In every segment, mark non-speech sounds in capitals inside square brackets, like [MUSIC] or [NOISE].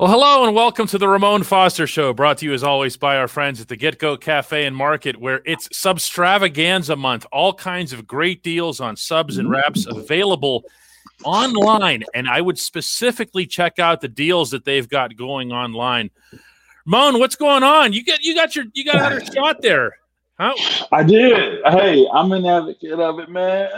Well, hello and welcome to the Ramon Foster Show, brought to you as always by our friends at the GetGo Cafe and Market, where it's Substravaganza month. All kinds of great deals on subs and wraps available online. And I would specifically check out the deals that they've got going online. Ramon, what's going on? You get you got your you got another [LAUGHS] shot there. Huh? I did. Hey, I'm an advocate of it, man.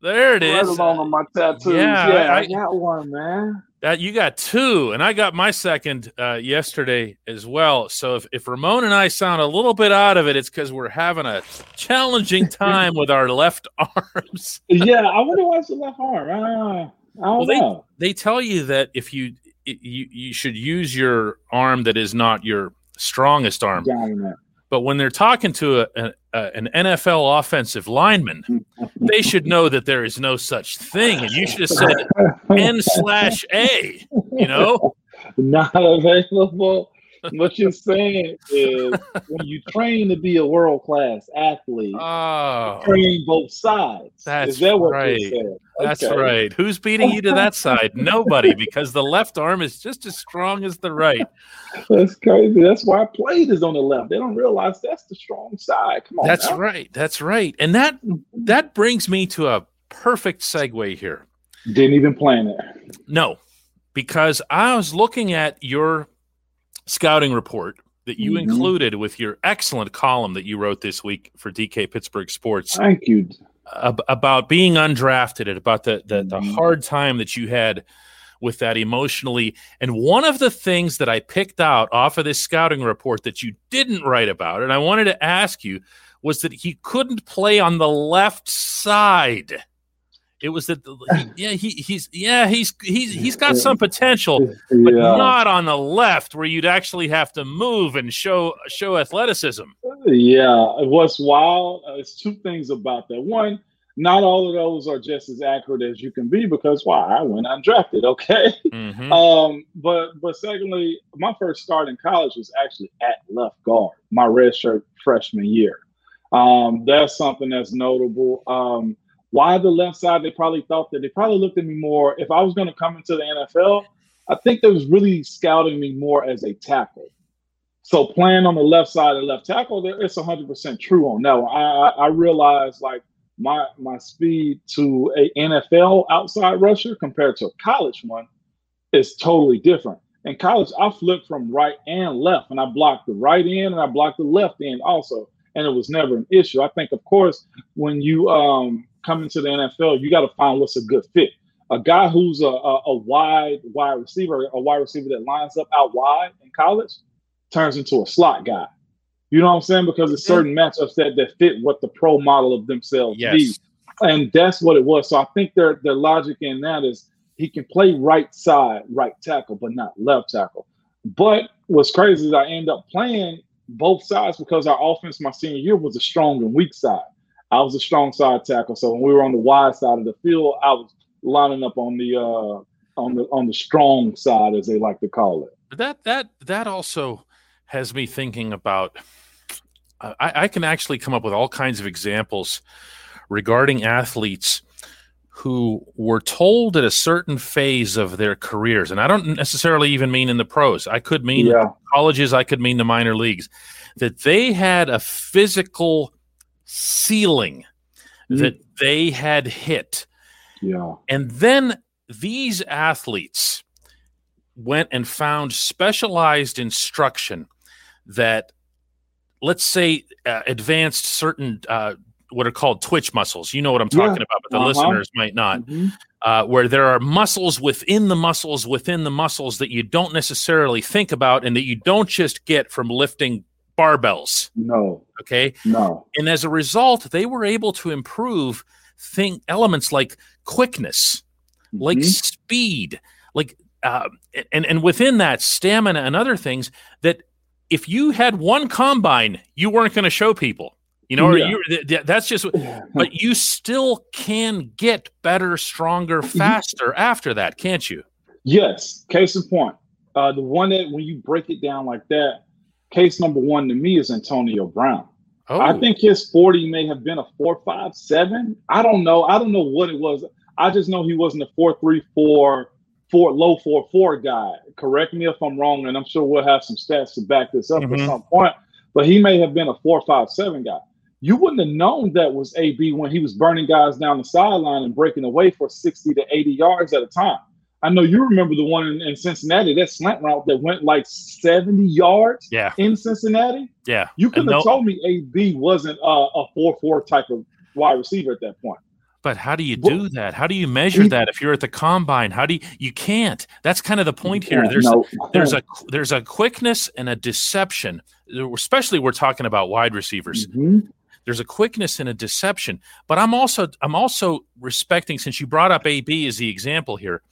There it is. Right is. along on my tattoos. yeah, Yeah, I- I, got one, man. That you got two, and I got my second uh, yesterday as well. So if, if Ramon and I sound a little bit out of it, it's because we're having a challenging [LAUGHS] time with our left [LAUGHS] arms. Yeah, I wonder why it's the left arm. Uh, I don't Well, they- know. They tell you that if you you you should use your arm that is not your strongest arm. Down in that. But when they're talking to a, a, a- an NFL offensive lineman, they should know that there is no such thing, and you should have said N slash A. You know. [LAUGHS] Not available. What you're saying is when you train to be a world class athlete, Oh, train both sides. That's is that what right. you said? That's Okay. right. Who's beating you to that side? Nobody, because the left arm is just as strong as the right. That's crazy. That's why plate is on the left. They don't realize that's the strong side. Come on. That's now. right. That's right. And that that brings me to a perfect segue here. Didn't even plan it. No, because I was looking at your scouting report that you Mhm. included with your excellent column that you wrote this week for DK Pittsburgh Sports Thank you. ab- about being undrafted and about the, the the Mhm. hard time that you had with that emotionally. And one of the things that I picked out off of this scouting report that you didn't write about, and I wanted to ask you, was that he couldn't play on the left side. It was that, [LAUGHS] the, yeah, he, he's, yeah, he's, he's, he's got some potential, but yeah. not on the left where you'd actually have to move and show, show athleticism. Yeah, what's wild uh, is two things about that. One, not all of those are just as accurate as you can be because why? I went undrafted, okay? Mhm. [LAUGHS] Um, but but secondly, my first start in college was actually at left guard, my redshirt freshman year. Um, that's something that's notable. Um, why the left side? They probably thought that they probably looked at me more. If I was going to come into the NFL, I think they was really scouting me more as a tackle. So playing on the left side of left tackle, it's 100% true on that one. I, I, I realized like my my speed to a NFL outside rusher compared to a college one is totally different. In college, I flipped from right and left, and I blocked the right end and I blocked the left end also, and it was never an issue. I think, of course, when you um, come into the NFL, you got to find what's a good fit. A guy who's a, a, a wide wide receiver, a wide receiver that lines up out wide in college, turns into a slot guy. You know what I'm saying? Because it's certain matchups that, that fit what the pro model of themselves Yes. need. And that's what it was. So I think their their logic in that is he can play right side, right tackle, but not left tackle. But what's crazy is I end up playing both sides because our offense my senior year was a strong and weak side. I was a strong side tackle. So when we were on the wide side of the field, I was lining up on the uh on the on the strong side, as they like to call it. That that that also has me thinking about I, I can actually come up with all kinds of examples regarding athletes who were told at a certain phase of their careers and i don't necessarily even mean in the pros i could mean Yeah. colleges i could mean the minor leagues that they had a physical ceiling Mhm. that they had hit Yeah. and then these athletes went and found specialized instruction that, let's say, uh, advanced certain uh, what are called twitch muscles. You know what I'm Yeah. talking about, but the Uh-huh. listeners might not. Mhm. Uh, where there are muscles within the muscles within the muscles that you don't necessarily think about and that you don't just get from lifting barbells. No, Okay no. and as a result they were able to improve thing elements like quickness like Mhm. speed like uh, and and within that stamina and other things that if you had one combine you weren't going to show people you know or Yeah. you th- th- that's just but you still can get better stronger [LAUGHS] faster after that can't you Yes, case in point. Uh, the one that when you break it down like that, case number one to me is Antonio Brown. oh I think his 40 may have been a four, five, seven. I don't know. I don't know what it was. I just know he wasn't a four, three, four four low four four guy. Correct me if I'm wrong, and I'm sure we'll have some stats to back this up mm-hmm. at some point. But he may have been a four five seven guy. You wouldn't have known that was AB when he was burning guys down the sideline and breaking away for 60 to 80 yards at a time. I know you remember the one in, in Cincinnati, that slant route that went like 70 yards yeah. in Cincinnati. Yeah. You couldn't have told me AB wasn't a 4 4 type of wide receiver at that point. But how do you do that? How do you measure that if you're at the combine? How do you you can't. That's kind of the point here. There's no. there's a there's a quickness and a deception. Especially we're talking about wide receivers. Mm-hmm. There's a quickness and a deception. But I'm also I'm also respecting since you brought up AB as the example here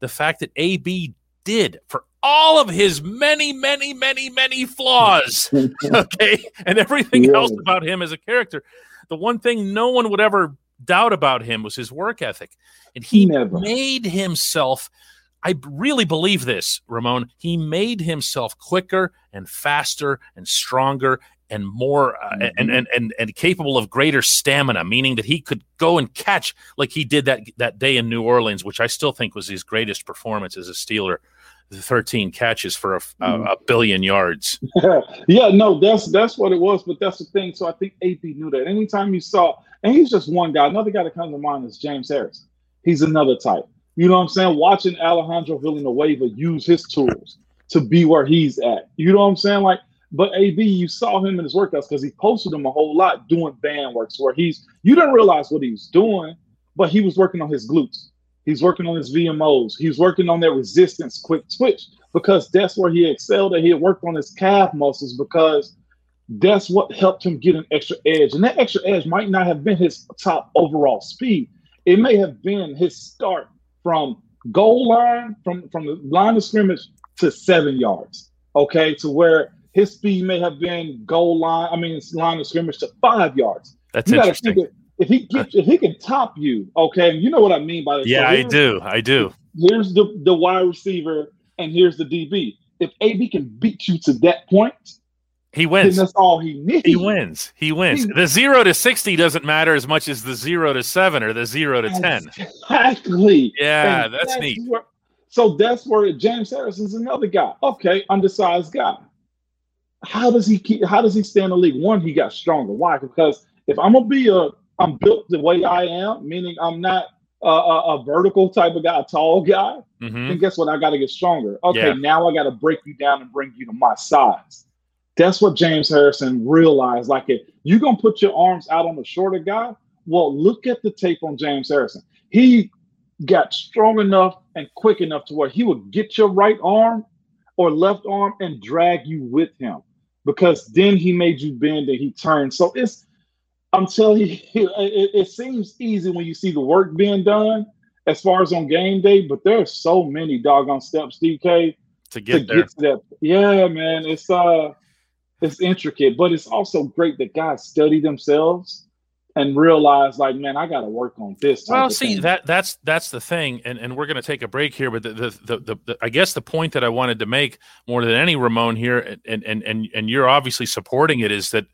the fact that AB did for all of his many, many, many, many flaws, [LAUGHS] okay, and everything yeah. else about him as a character. The one thing no one would ever doubt about him was his work ethic, and he Never. made himself. I really believe this, Ramon. He made himself quicker and faster and stronger and more uh, mm-hmm. and, and and and capable of greater stamina, meaning that he could go and catch like he did that that day in New Orleans, which I still think was his greatest performance as a Steeler. The 13 catches for a, mm-hmm. a, a billion yards. [LAUGHS] yeah, no, that's that's what it was. But that's the thing. So I think AB knew that. Anytime you saw, and he's just one guy. Another guy that comes to mind is James Harris. He's another type. You know what I'm saying? Watching Alejandro Villanueva use his tools to be where he's at. You know what I'm saying? Like but AB, you saw him in his workouts because he posted them a whole lot doing band works where he's you didn't realize what he was doing, but he was working on his glutes. He's working on his VMOs. He's working on that resistance quick twitch because that's where he excelled and he had worked on his calf muscles because that's what helped him get an extra edge. And that extra edge might not have been his top overall speed. It may have been his start from goal line, from, from the line of scrimmage to seven yards. Okay, to where his speed may have been goal line. I mean, line of scrimmage to five yards. That's you interesting. if he gets, if he can top you, okay, you know what I mean by that. Yeah, so I do. I do. Here's the the wide receiver, and here's the DB. If AB can beat you to that point, he wins. that's all he needs. He wins. He wins. He, the zero to sixty doesn't matter as much as the zero to seven or the zero to ten. Exactly. Yeah, that's, that's, neat. Where, so that's where James Harrison's another guy. Okay, undersized guy how does he keep how does he stay in the league? One, he got stronger. Why? Because if I'm gonna be a I'm built the way I am, meaning I'm not a, a, a vertical type of guy, a tall guy, mm-hmm. then guess what? I got to get stronger. Okay, yeah. now I got to break you down and bring you to my size. That's what James Harrison realized. Like, if you're gonna put your arms out on the shorter guy, well, look at the tape on James Harrison. He got strong enough and quick enough to where he would get your right arm or left arm and drag you with him because then he made you bend and he turned. So it's, I'm telling you, [LAUGHS] it, it, seems easy when you see the work being done as far as on game day, but there are so many doggone steps, DK, to get, to, get to that. Yeah, man, it's uh, it's intricate, but it's also great that guys study themselves and realize like man i gotta work on this well see thing. that that's that's the thing and, and we're going to take a break here but the the, the the, the i guess the point that i wanted to make more than any ramon here and and and, and you're obviously supporting it is that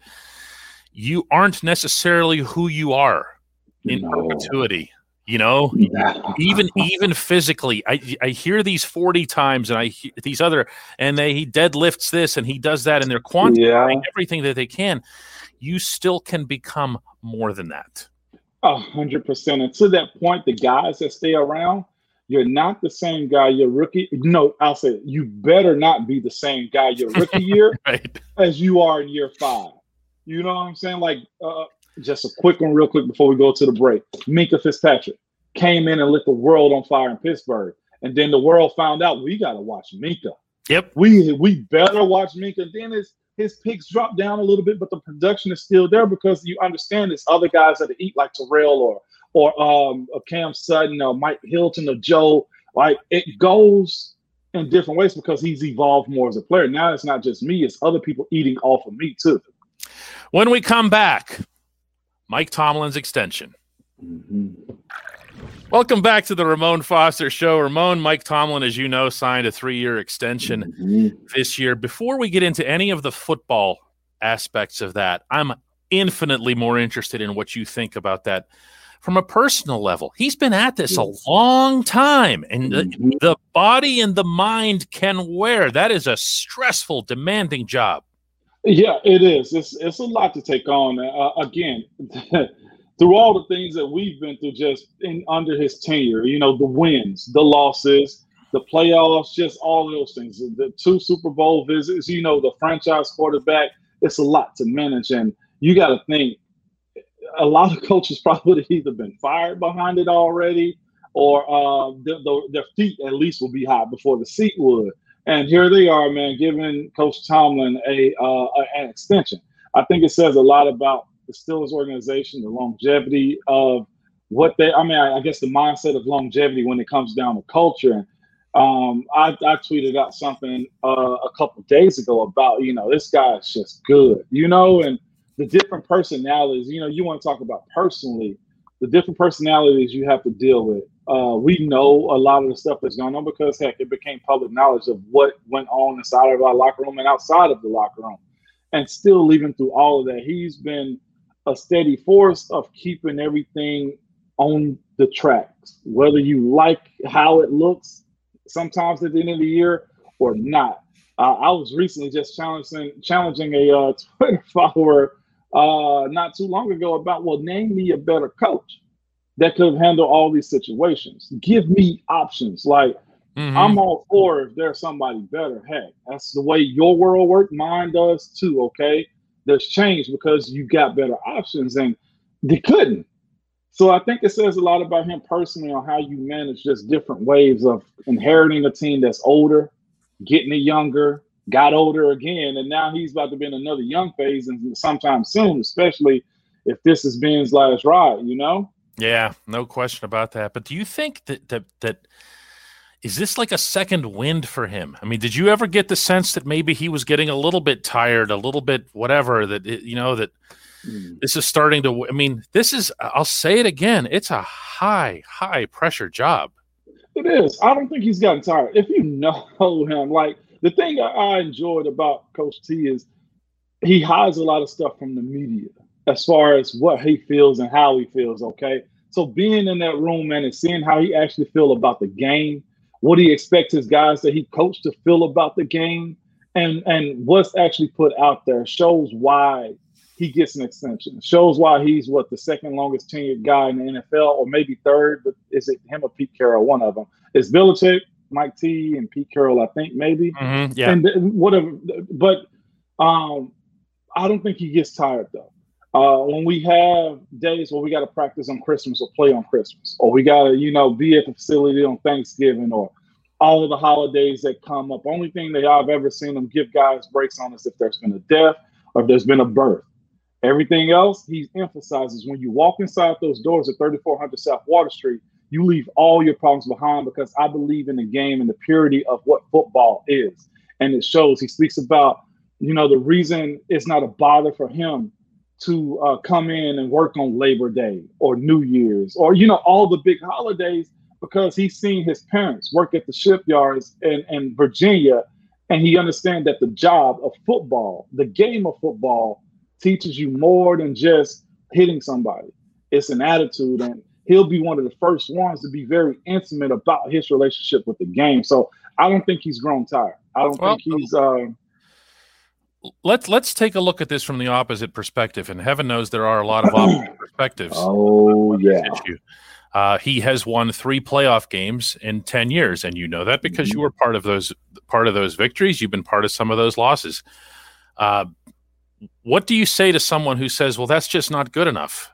you aren't necessarily who you are in no. perpetuity you know yeah. even [LAUGHS] even physically i i hear these 40 times and i hear these other and they he deadlifts this and he does that and they're quantifying yeah. everything that they can you still can become more than that. A hundred percent. And to that point, the guys that stay around, you're not the same guy your rookie. No, I'll say it, you better not be the same guy your rookie [LAUGHS] year right. as you are in year five. You know what I'm saying? Like, uh, just a quick one, real quick before we go to the break. Minkah Fitzpatrick came in and lit the world on fire in Pittsburgh, and then the world found out we got to watch Minkah. Yep, we we better watch Minkah. Then it's his picks drop down a little bit, but the production is still there because you understand there's other guys that eat like Terrell or or um or Cam Sutton or Mike Hilton or Joe. Like it goes in different ways because he's evolved more as a player. Now it's not just me, it's other people eating off of me too. When we come back, Mike Tomlin's extension. Mm-hmm. Welcome back to the Ramon Foster Show. Ramon, Mike Tomlin, as you know, signed a three year extension mm-hmm. this year. Before we get into any of the football aspects of that, I'm infinitely more interested in what you think about that from a personal level. He's been at this a long time, and mm-hmm. the, the body and the mind can wear. That is a stressful, demanding job. Yeah, it is. It's it's a lot to take on. Uh, again, [LAUGHS] through all the things that we've been through, just in under his tenure, you know, the wins, the losses, the playoffs, just all those things. The two Super Bowl visits, you know, the franchise quarterback. It's a lot to manage, and you got to think. A lot of coaches [LAUGHS] probably either been fired behind it already, or uh, the, the, their feet at least will be hot before the seat would. And here they are, man, giving Coach Tomlin a uh, an extension. I think it says a lot about the Steelers organization, the longevity of what they. I mean, I, I guess the mindset of longevity when it comes down to culture. Um, I, I, tweeted out something uh, a couple days ago about you know this guy guy's just good, you know, and the different personalities. You know, you want to talk about personally the different personalities you have to deal with uh, we know a lot of the stuff that's going on because heck, it became public knowledge of what went on inside of our locker room and outside of the locker room. And still, even through all of that, he's been a steady force of keeping everything on the tracks, whether you like how it looks sometimes at the end of the year or not. Uh, I was recently just challenging challenging a uh, [LAUGHS] Twitter follower uh, not too long ago about, well, name me a better coach that could handle all these situations. Give me options. Like mm-hmm. I'm all for if there's somebody better. Hey, that's the way your world works. Mine does too. Okay, there's change because you got better options, and they couldn't. So I think it says a lot about him personally on how you manage just different waves of inheriting a team that's older, getting it younger, got older again, and now he's about to be in another young phase and sometime soon, especially if this is Ben's last ride, you know? Yeah, no question about that. But do you think that that that is this like a second wind for him? I mean, did you ever get the sense that maybe he was getting a little bit tired, a little bit whatever that it, you know that mm. this is starting to I mean, this is I'll say it again, it's a high high pressure job. It is. I don't think he's gotten tired. If you know [LAUGHS] him, like the thing I enjoyed about Coach T is he hides a lot of stuff from the media as far as what he feels and how he feels. Okay, so being in that room, man, and seeing how he actually feel about the game, what do he expects his guys that he coached to feel about the game, and and what's actually put out there shows why he gets an extension. Shows why he's what the second longest tenured guy in the NFL, or maybe third. But is it him or Pete Carroll? One of them is Belichick, Mike T, and Pete Carroll. I think maybe. Mm-hmm, yeah. And whatever. But um, I don't think he gets tired though. Uh, when we have days where we got to practice on Christmas or play on Christmas, or we got to, you know, be at the facility on Thanksgiving or all of the holidays that come up. Only thing that I've ever seen them give guys breaks on is if there's been a death or if there's been a birth. Everything else he emphasizes when you walk inside those doors at 3400 South Water Street, you leave all your problems behind because I believe in the game and the purity of what football is. And it shows. He speaks about, you know, the reason it's not a bother for him to uh, come in and work on Labor Day or New Year's or you know all the big holidays because he's seen his parents work at the shipyards in, in Virginia and he understands that the job of football, the game of football, teaches you more than just hitting somebody. It's an attitude and he'll be one of the first ones to be very intimate about his relationship with the game. So I don't think he's grown tired. I don't well, think he's uh, let's let's take a look at this from the opposite perspective, and heaven knows there are a lot of opposite [CLEARS THROAT] perspectives. Oh yeah. Uh, he has won three playoff games in 10 years and you know that because mm-hmm. you were part of those part of those victories you've been part of some of those losses uh, what do you say to someone who says well that's just not good enough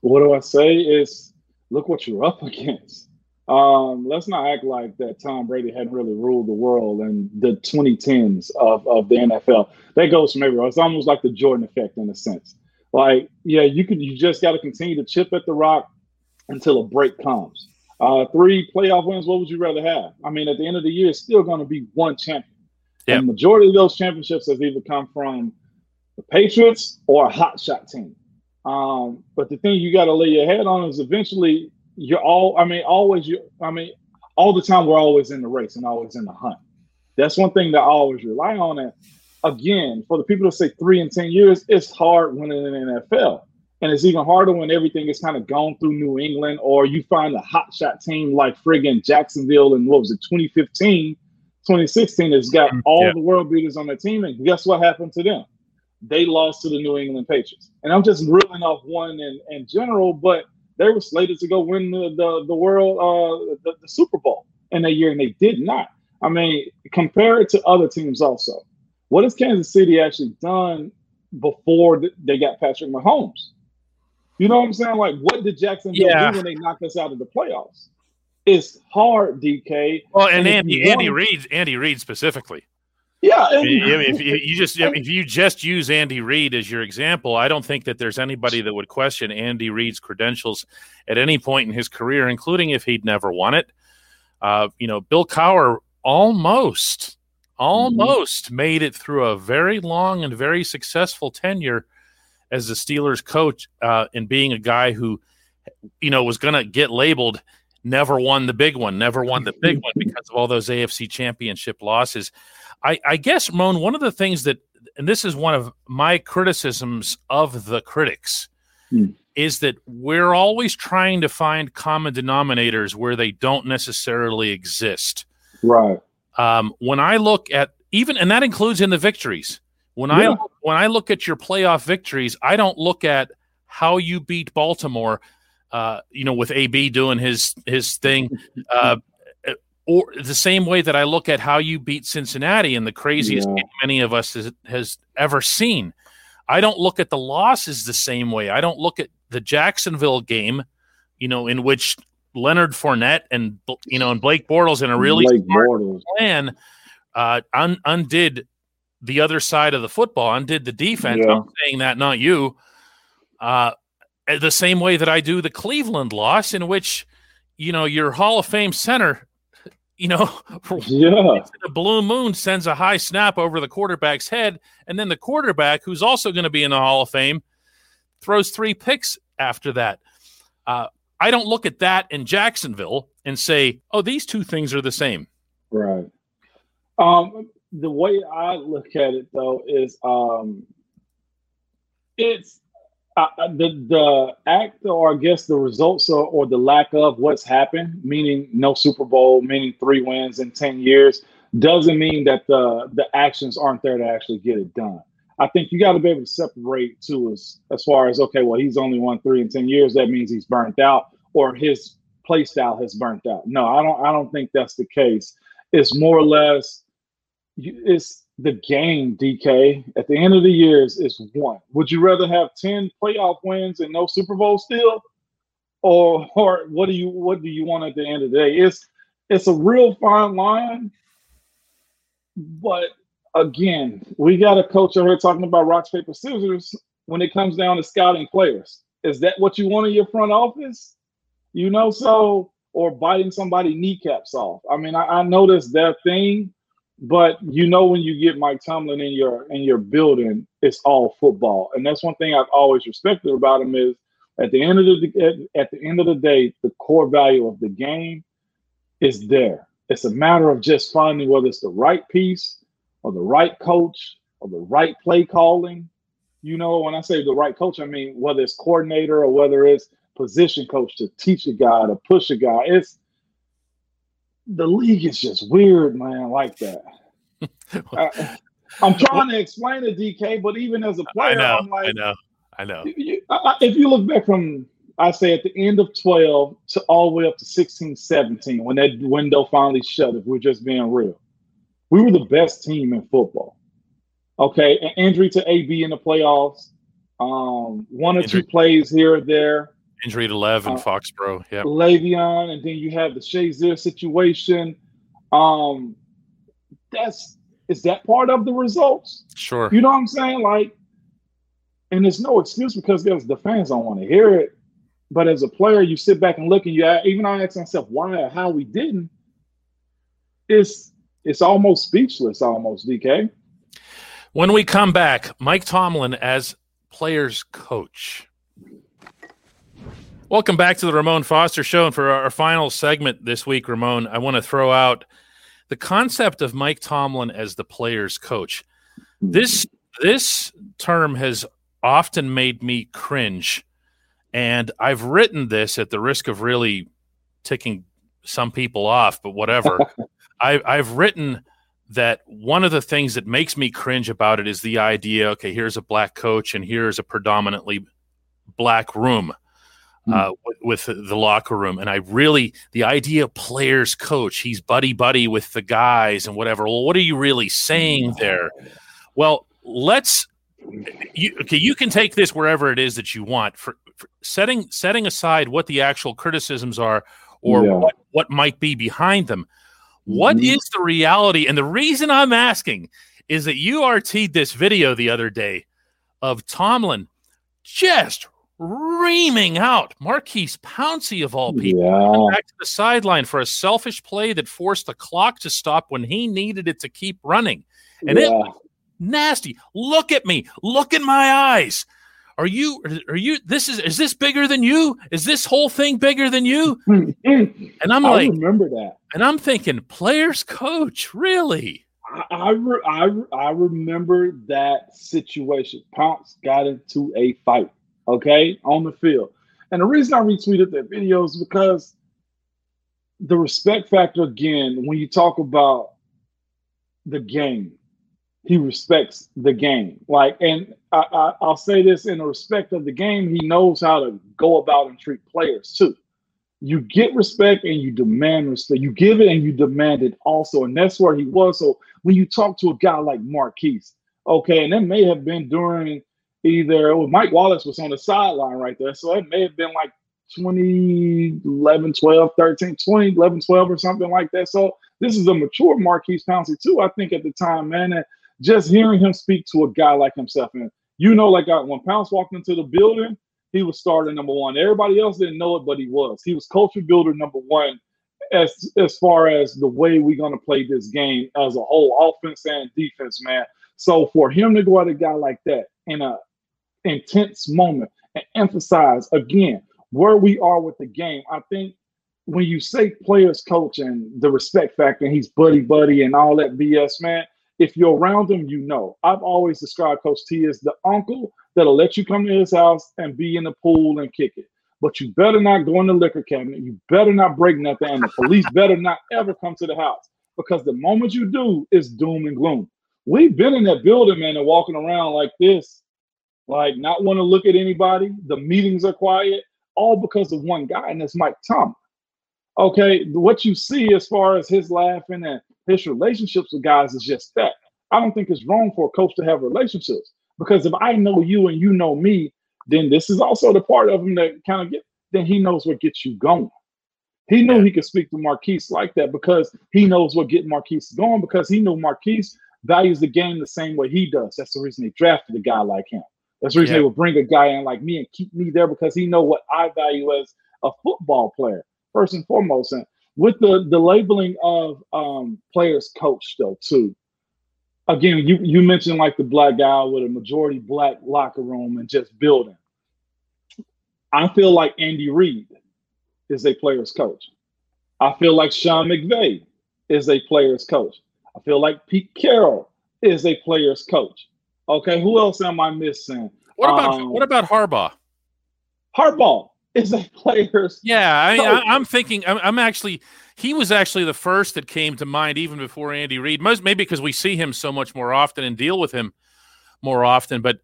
what do i say is look what you're up [LAUGHS] against um, let's not act like that Tom Brady hadn't really ruled the world in the 2010s of, of the NFL. That goes from everywhere. It's almost like the Jordan effect in a sense. Like, yeah, you could you just got to continue to chip at the rock until a break comes. Uh, three playoff wins, what would you rather have? I mean, at the end of the year, it's still going to be one champion. Yep. And the majority of those championships has either come from the Patriots or a hot shot team. Um, but the thing you got to lay your head on is eventually you're all i mean always you i mean all the time we're always in the race and always in the hunt that's one thing that i always rely on and again for the people to say three and ten years it's hard winning in the nfl And it's even harder when everything is kind of gone through New England, or you find a hotshot team like friggin' Jacksonville in what was it, 2015, 2016, has got mm, all yeah. the world beaters on their team. And guess what happened to them? They lost to the New England Patriots. And I'm just reeling off one in, in general, but they were slated to go win the the, the world uh, the, the Super Bowl in that year, and they did not. I mean, compare it to other teams also. What has Kansas City actually done before they got Patrick Mahomes? You know what I'm saying? Like, what did Jacksonville yeah. do when they knocked us out of the playoffs? It's hard, DK. Well, and, and Andy, Andy Reid, Andy Reid specifically. Yeah, and, if, if, you just if you just use Andy Reid as your example, I don't think that there's anybody that would question Andy Reid's credentials at any point in his career, including if he'd never won it. Uh, you know, Bill Cowher almost, almost mm-hmm. made it through a very long and very successful tenure as the Steelers coach, uh, and being a guy who, you know, was going to get labeled never won the big one, never won the big one because of all those AFC championship losses. I, I guess, Moan, one of the things that, and this is one of my criticisms of the critics, mm. is that we're always trying to find common denominators where they don't necessarily exist. Right. Um, when I look at even, and that includes in the victories. When yeah. I when I look at your playoff victories, I don't look at how you beat Baltimore. Uh, you know, with AB doing his his thing, [LAUGHS] uh, or the same way that I look at how you beat Cincinnati in the craziest yeah. game many of us has, has ever seen. I don't look at the losses the same way. I don't look at the Jacksonville game, you know, in which Leonard Fournette and you know and Blake Bortles in a really smart plan uh, un- undid the other side of the football, undid the defense. Yeah. I'm saying that, not you. Uh, the same way that I do the Cleveland loss, in which you know your Hall of Fame center, you know, [LAUGHS] yeah, the blue moon sends a high snap over the quarterback's head, and then the quarterback, who's also going to be in the Hall of Fame, throws three picks after that. Uh, I don't look at that in Jacksonville and say, "Oh, these two things are the same." Right. Um, the way I look at it, though, is um, it's the the act, or I guess the results, or, or the lack of what's happened, meaning no Super Bowl, meaning three wins in ten years, doesn't mean that the the actions aren't there to actually get it done. I think you got to be able to separate too as as far as okay, well, he's only won three in ten years. That means he's burnt out, or his play style has burnt out. No, I don't. I don't think that's the case. It's more or less. It's the game, DK. At the end of the year is, is one. Would you rather have ten playoff wins and no Super Bowl still, or or what do you what do you want at the end of the day? It's it's a real fine line, but again, we got a coach over here talking about rocks, paper, scissors when it comes down to scouting players. Is that what you want in your front office? You know, so or biting somebody kneecaps off. I mean, I, I know their thing, but you know when you get Mike Tomlin in your in your building, it's all football, and that's one thing I've always respected about him is at the end of the at, at the end of the day, the core value of the game is there. It's a matter of just finding whether it's the right piece or the right coach or the right play calling. You know, when I say the right coach, I mean whether it's coordinator or whether it's position coach to teach a guy to push a guy. It's the league is just weird, man, like that. [LAUGHS] I, am trying to explain it, DK, but even as a player, know, I'm like, I know, I know. If you, if you look back from, I say at the end of 12 to all the way up to 16, 17, when that window finally shut, if we're just being real, we were the best team in football. Okay, an injury to AB in the playoffs, um, one or injury. two plays here or there. Injury to Lev and uh, Foxborough. Yeah. Le'Veon, and then you have the Shazier situation. Um, that's is that part of the results? Sure. You know what I'm saying? Like, and there's no excuse because there's the fans don't want to hear it. But as a player, you sit back and look, and you even I ask myself why or how we didn't. It's it's almost speechless, almost DK. When we come back, Mike Tomlin as players coach. Welcome back to the Ramon Foster Show. And for our final segment this week, Ramon, I want to throw out the concept of Mike Tomlin as the player's coach. This this term has often made me cringe And I've written this at the risk of really ticking some people off, but whatever. [LAUGHS] I, I've written that one of the things that makes me cringe about it is the idea okay, here's a black coach and here's a predominantly black room. Hmm. Uh, with, with the locker room, and I really the idea of players coach. He's buddy buddy with the guys and whatever. Well, what are you really saying there? Well, let's you, okay, you can take this wherever it is that you want. For, for setting setting aside what the actual criticisms are or yeah. what, what might be behind them. What mm-hmm. is the reality? And the reason I'm asking is that you RT'd this video the other day of Tomlin just reaming out Maurkice Pouncey of all people yeah. back to the sideline for a selfish play that forced the clock to stop when he needed it to keep running. And yeah. it nasty. Look at me. Look in my eyes. Are you are you this is is this bigger than you? Is this whole thing bigger than you? [LAUGHS] and I'm I like remember that. And I'm thinking players coach, really? I I, re- I, I remember that situation. Pounce got into a fight, okay, on the field. And the reason I retweeted that video is because the respect factor again, when you talk about the game, he respects the game. Like, and I, I, will say this in the respect of the game, he knows how to go about and treat players too. You get respect and you demand respect. You give it and you demand it also. And that's where he was. So when you talk to a guy like Maurkice, okay, and that may have been during either well, Mike Wallace was on the sideline right there. So it may have been like 2011, 12, 13, 20, 11, 12 or something like that. So this is a mature Maurkice Pouncey too, I think at the time, man. And just hearing him speak to a guy like himself, and you know, like uh, when Pounce walked into the building, he was starter number one. Everybody else didn't know it, but he was. He was culture builder number one as as far as the way we're gonna play this game as a whole, offense and defense, man. So for him to go at a guy like that in a intense moment and emphasize again where we are with the game, I think when you say players coach and the respect factor, and he's buddy buddy and all that BS, man, if you're around him, you know. I've always described Coach T as the uncle that'll let you come to his house and be in the pool and kick it. But you better not go in the liquor cabinet. You better not break nothing. And the police [LAUGHS] better not ever come to the house because the moment you do, it's doom and gloom. We've been in that building, man, and walking around like this, like not want to look at anybody. The meetings are quiet, all because of one guy, and it's Mike Tomlin. Okay, what you see as far as his laughing and his relationships with guys is just that. I don't think it's wrong for a coach to have relationships because if I know you and you know me, then this is also the part of him that kind of get. Then he knows what gets you going. He knew he could speak to Maurkice like that because he knows what getting Maurkice going because he knew Maurkice values the game the same way he does. That's the reason they drafted a guy like him. That's the reason yeah. they would bring a guy in like me and keep me there because he know what I value as a football player first and foremost. And with the the labeling of um, players coach though too. Again, you you mentioned like the black guy with a majority black locker room and just building. I feel like Andy Reid is a player's coach. I feel like Sean McVay is a player's coach. I feel like Pete Carroll is a player's coach. Okay, who else am I missing? What about um, what about Harbaugh? Harbaugh is a player's. Yeah, I mean, I, am thinking. I'm, I'm, actually. He was actually the first that came to mind, even before Andy Reid. Most maybe because we see him so much more often and deal with him more often. But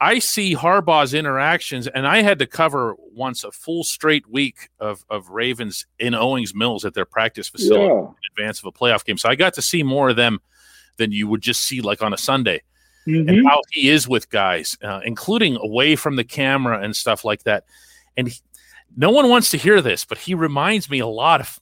I see Harbaugh's interactions, and I had to cover once a full straight week of of Ravens in Owings Mills at their practice facility yeah. in advance of a playoff game. So I got to see more of them than you would just see like on a Sunday. Mm-hmm. And how he is with guys, uh, including away from the camera and stuff like that. And he, no one wants to hear this, but he reminds me a lot of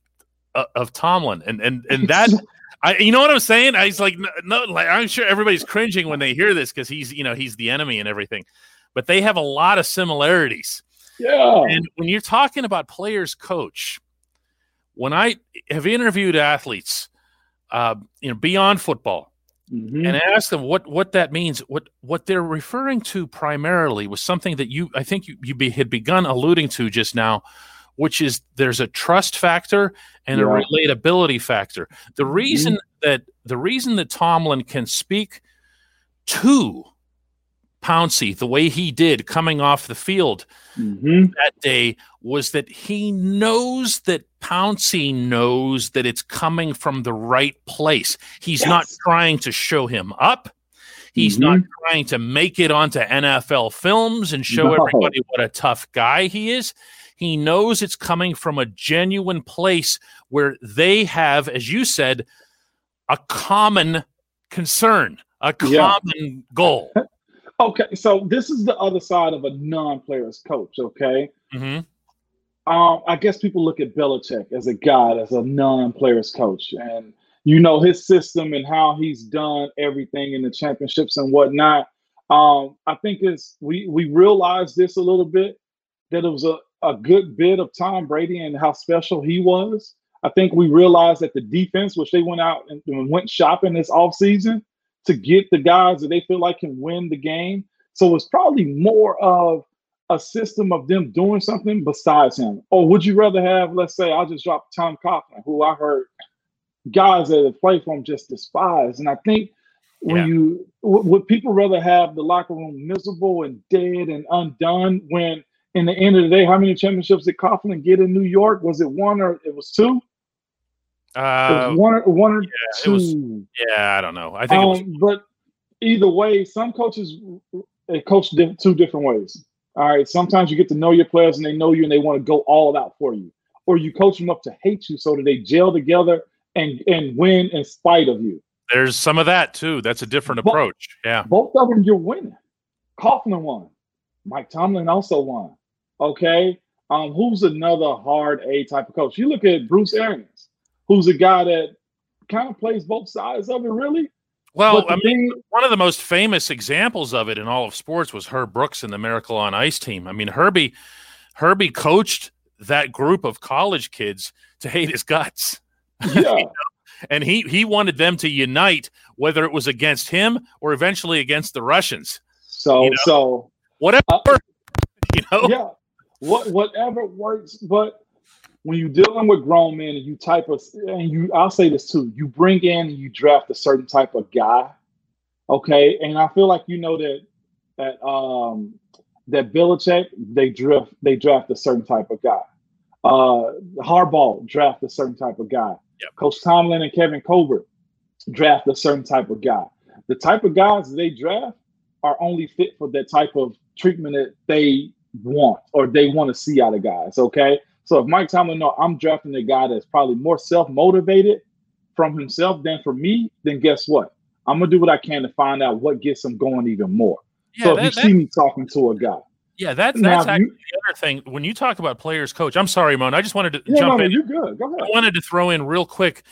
uh, of Tomlin, and and and that. [LAUGHS] I, you know what I'm saying? I was like, no, no, like I'm sure everybody's cringing when they hear this because he's, you know, he's the enemy and everything, but they have a lot of similarities. Yeah. And when you're talking about players coach, when I have interviewed athletes, uh, you know, beyond football, mm-hmm. and ask them what what that means. What what they're referring to primarily was something that you I think you, you be, had begun alluding to just now, which is there's a trust factor and yeah. a relatability factor. The mm-hmm. reason mm-hmm. that the reason that Tomlin can speak to Pouncey the way he did coming off the field Mm-hmm. that day was that he knows that Pouncey knows that it's coming from the right place. He's not trying to show him up. He's Mhm. not trying to make it onto NFL films and show No. everybody what a tough guy he is. He knows it's coming from a genuine place where they have, as you said, a common concern, a Yeah. common goal. [LAUGHS] Okay, so this is the other side of a non-player's coach. Okay, Mhm. um, I guess people look at Belichick as a guy, as a non-player's coach, and you know his system and how he's done everything in the championships and whatnot. Um, I think is we we realized this a little bit that it was a, a good bit of Tom Brady and how special he was. I think we realized that the defense, which they went out and, and went shopping this offseason to get the guys that they feel like can win the game. So it's probably more of a system of them doing something besides him? Or would you rather have, let's say, I'll just drop Tom Coughlin, who I heard guys that have played for him just despise. And I think when Yeah. you would people rather have the locker room miserable and dead and undone when in the end of the day, how many championships did Coughlin get in New York? Was it one or it was two? Uh, one or one or it two. was- yeah, I don't know. I think it was Um, but either way, some coaches coach two different ways. All right. Sometimes you get to know your players and they know you and they want to go all out for you, or you coach them up to hate you so that they gel together and and win in spite of you. There's some of that too. That's a different But- approach. Yeah. Both of them, you're winning. Coughlin won. Mike Tomlin also won. Okay. Um, who's another hard A type of coach? You look at Bruce Arians, who's a guy that kind of plays both sides of it, really. Well, I mean, thing- one of the most famous examples of it in all of sports was Herb Brooks and the Miracle on Ice team. I mean, Herbie, Herbie coached that group of college kids to hate his guts, [LAUGHS] yeah. and he he wanted them to unite, whether it was against him or eventually against the Russians. So You know? so Whatever, Uh, [LAUGHS] you know. yeah, what whatever works. But when you're dealing with grown men and you type of and you, I'll say this too. You bring in and you draft a certain type of guy, okay. And I feel like you know that that um that Belichick they draft they draft a certain type of guy. Uh, Harbaugh draft a certain type of guy. Yep. Coach Tomlin and Kevin Colbert draft a certain type of guy. The type of guys they draft are only fit for that type of treatment that they want or they want to see out of guys. Okay. So if Mike Tomlin know I'm drafting a guy that's probably more self-motivated from himself than for me, then guess what? I'm gonna do what I can to find out what gets him going even more. Yeah, so if that- you that- see me talking to a guy, yeah, that, Now, that's actually you- the other thing. When you talk about players coach, I'm sorry, Mon. I just wanted to yeah, jump no, in. you're good. Go ahead. I wanted to throw in real quick.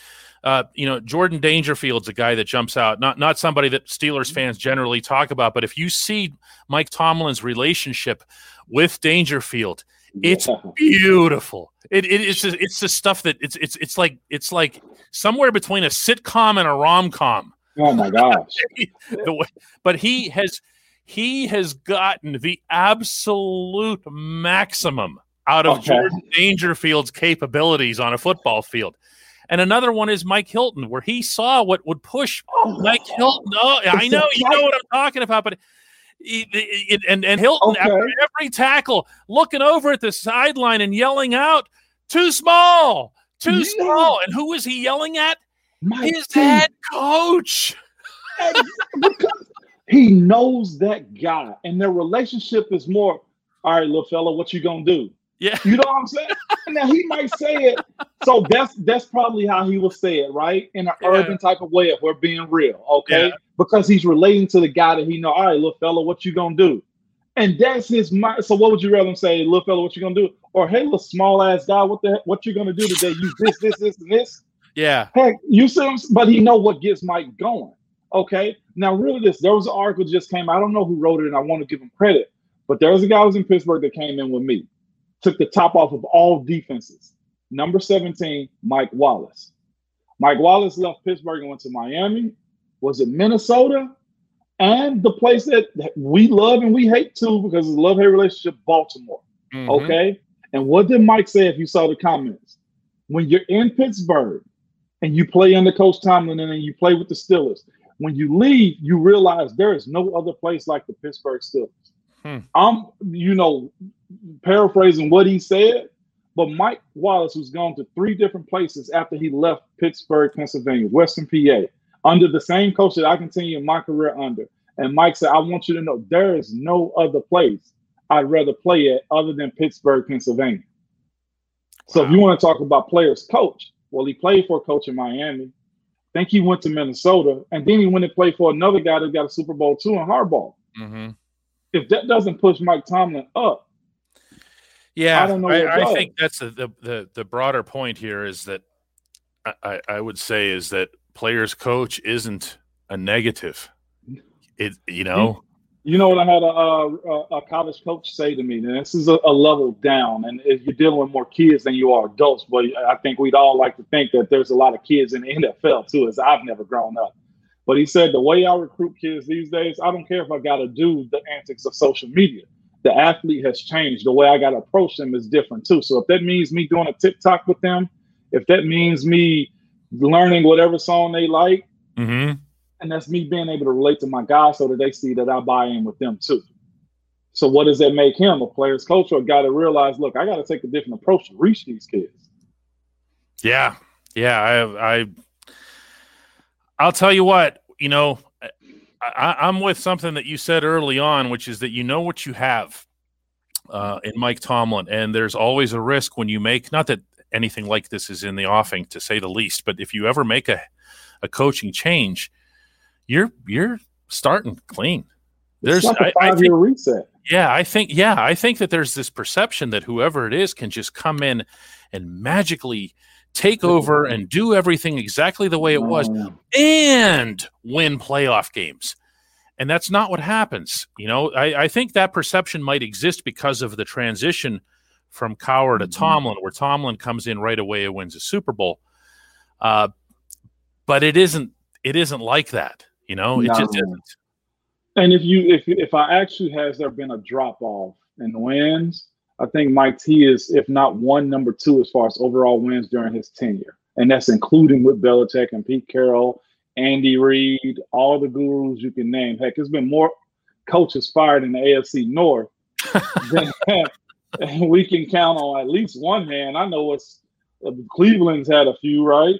Uh, you know, Jordan Dangerfield's a guy that jumps out. Not not somebody that Steelers fans generally talk about, but if you see Mike Tomlin's relationship with Dangerfield, it's beautiful. It, it it's just, it's the stuff that it's it's it's like it's like somewhere between a sitcom and a rom com. oh my gosh. [LAUGHS] the way, but he has he has gotten the absolute maximum out of Okay. Jordan Dangerfield's capabilities on a football field. And another one is Mike Hilton, where he saw what would push Mike Hilton. Oh, I know you know what I'm talking about, but and and Hilton Okay. after every tackle, looking over at the sideline and yelling out, "Too small, too Yeah. small." And who was he yelling at? Mike His T. head coach. he knows that guy, and their relationship is more. All right, little fella, what you gonna do? Yeah. You know what I'm saying? now he might say it. So that's that's probably how he will say it, right? In an Yeah. urban type of way if we're being real, okay? Yeah. Because he's relating to the guy that he know. All right, little fella, what you gonna do? And that's his mind. So what would you rather him say, little fella, what you gonna do? Or hey, little small ass guy, what the heck, what you gonna do today? You this, this, this, and this. Yeah. Heck, you see him, but he know what gets Mike going. Okay. Now, really, this there was an article just came. I don't know who wrote it, and I want to give him credit. But there was a guy who was in Pittsburgh that came in with me, took the top off of all defenses. Number 17, Mike Wallace. Mike Wallace left Pittsburgh and went to Miami. Was it Minnesota? And the place that we love and we hate too, because it's a love hate relationship, Baltimore. Mhm. Okay. And what did Mike say if you saw the comments? When you're in Pittsburgh and you play under Coach Tomlin and then you play with the Steelers, When you leave, you realize there is no other place like the Pittsburgh Steelers. Hmm. I'm, you know, paraphrasing what he said, but Mike Wallace who's gone to three different places after he left Pittsburgh, Pennsylvania, Western PA, under the same coach that I continue my career under. And Mike said, I want you to know there is no other place I'd rather play at other than Pittsburgh, Pennsylvania. So if you want to talk about players coach, well, he played for a coach in Miami. I think he went to Minnesota, and then he went and played for another guy that got a Super Bowl two in Harbaugh. Mm-hmm. If that doesn't push Mike Tomlin up, yeah, I don't know. I, I think that's the, the, the the broader point here is that I, I would say is that players coach isn't a negative. It you know you know what I had a, a, a, college coach say to me, and this is a, a, level down, and if you're dealing with more kids than you are adults, but I think we'd all like to think that there's a lot of kids in the NFL too, as I've never grown up. But he said the way I recruit kids these days, I don't care if I got to do the antics of social media. The athlete has changed. The way I got to approach them is different too. So if that means me doing a TikTok with them, if that means me learning whatever song they like, mm-hmm and that's me being able to relate to my guys so that they see that I buy in with them too. So what does that make him? A player's coach or a guy to realize, look, I got to take a different approach to reach these kids. Yeah, yeah. I, I, I'll tell you what. You know, I, I'm with something that you said early on, which is that you know what you have uh, in Mike Tomlin, and there's always a risk when you make. Not that anything like this is in the offing, to say the least, but if you ever make a a coaching change, you're you're starting clean. There's like a five year reset. Yeah, I think yeah, I think that there's this perception that whoever it is can just come in and magically take over and do everything exactly the way it was and win playoff games. And that's not what happens. You know, I, I think that perception might exist because of the transition from Cowher to mm-hmm. Tomlin, where Tomlin comes in right away and wins a Super Bowl. Uh, but it isn't it isn't like that. You know, it no. just isn't. And if you if if I ask you, has there been a drop off in wins? I think Mike T is, if not one, number two as far as overall wins during his tenure, and that's including with Belichick and Pete Carroll, Andy Reid, all the gurus you can name. Heck, there's been more coaches fired in the AFC North [LAUGHS] than [LAUGHS] we can count on at least one hand. I know it's uh, Cleveland's had a few, right?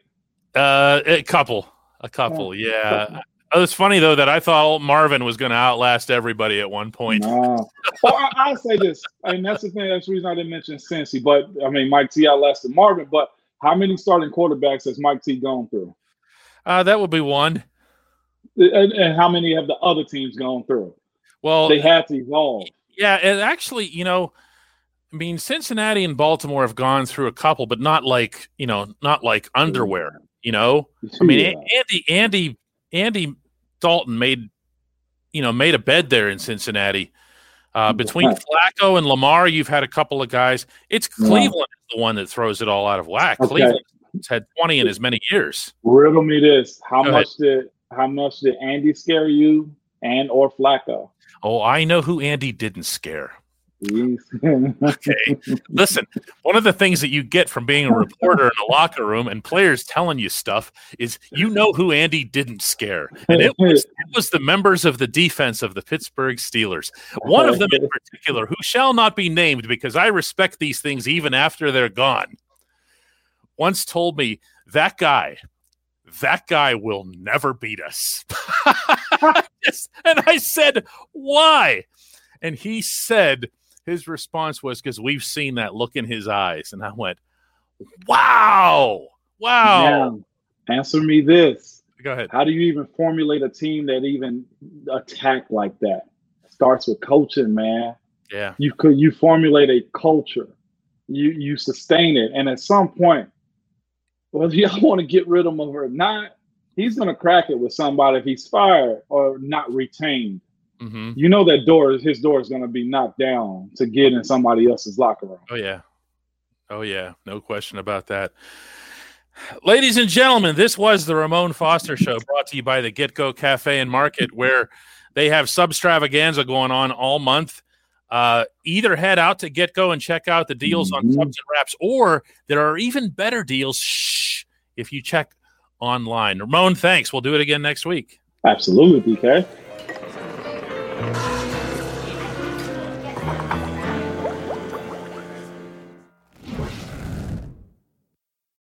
Uh, a couple, a couple, yeah. Oh, it's funny though that I thought Marvin was going to outlast everybody at one point. No. well, I, I say this, I and mean, that's the thing. That's the reason I didn't mention Cincy. But I mean, Mike T outlasted Marvin. But how many starting quarterbacks has Mike T gone through? Uh, that would be one. And, and how many have the other teams gone through? Well, they had to evolve. Yeah, and actually, you know, I mean, Cincinnati and Baltimore have gone through a couple, but not like you know, not like underwear. You know, I mean, yeah. Andy Andy Andy Dalton made, you know, made a bed there in Cincinnati. Uh, between Flacco and Lamar, you've had a couple of guys. It's Cleveland yeah. the one that throws it all out of whack. Okay. Cleveland's had twenty in as many years. Riddle me this: How Go much ahead. did how much did Andy scare you and or Flacco? Oh, I know who Andy didn't scare okay. Listen, one of the things that you get from being a reporter in a locker room and players telling you stuff is you know who Andy didn't scare. And it was, it was the members of the defense of the Pittsburgh Steelers. One of them in [LAUGHS] particular, who shall not be named because I respect these things even after they're gone, once told me that guy that guy will never beat us. [LAUGHS] and I said, why? And he said, his response was because we've seen that look in his eyes. And I went, wow, wow. Yeah. Answer me this. Go ahead. How do you even formulate a team that even attack like that? starts with coaching, man. Yeah. You could you formulate a culture. You you sustain it. And at some point, whether y'all [LAUGHS] want to get rid of him or not, he's gonna crack it with somebody if he's fired or not retained. Mm-hmm. You know that door, his door is going to be knocked down to get in somebody else's locker room. Oh yeah, oh yeah, no question about that. Ladies and gentlemen, this was the Ramon Foster Show, brought to you by the GetGo Cafe and Market, where they have substravaganza going on all month. Uh, either head out to GetGo and check out the deals mm-hmm. on subs and wraps, or there are even better deals. Shh, if you check online. Ramon, thanks. We'll do it again next week. Absolutely, DK. Thank.